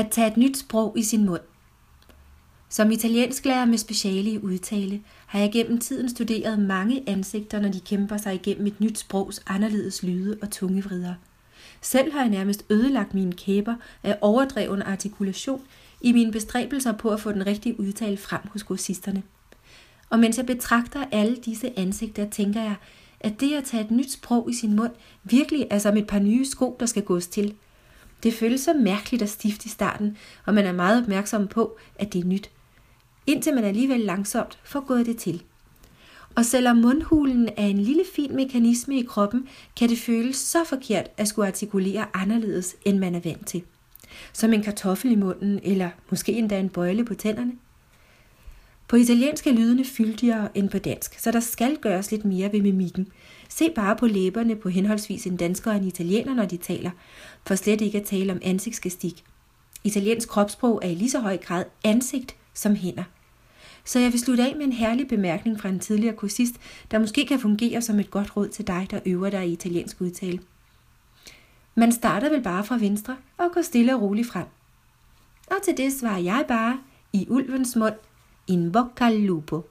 At tage et nyt sprog i sin mund. Som italiensklærer med speciale i udtale, har jeg gennem tiden studeret mange ansigter, når de kæmper sig igennem et nyt sprogs anderledes lyde og tungevrider. Selv har jeg nærmest ødelagt mine kæber af overdreven artikulation i mine bestræbelser på at få den rigtige udtale frem hos kursisterne. Og mens jeg betragter alle disse ansigter, tænker jeg, at det at tage et nyt sprog i sin mund virkelig er som et par nye sko, der skal gås til. Det føles så mærkeligt og stift i starten, og man er meget opmærksom på, at det er nyt. Indtil man alligevel langsomt får gået det til. Og selvom mundhulen er en lille fin mekanisme i kroppen, kan det føles så forkert at skulle artikulere anderledes, end man er vant til. Som en kartoffel i munden, eller måske endda en bøjle på tænderne. På italiensk er lydene fyldigere end på dansk, så der skal gøres lidt mere ved mimikken. Se bare på læberne på henholdsvis en dansker og en italiener, når de taler, for slet ikke at tale om ansigtsgestik. Italiensk kropssprog er i lige så høj grad ansigt som hænder. Så jeg vil slutte af med en herlig bemærkning fra en tidligere kursist, der måske kan fungere som et godt råd til dig, der øver dig i italiensk udtale. Man starter vel bare fra venstre og går stille og roligt frem. Og til det svarer jeg bare i ulvens mund, in bocca al lupo.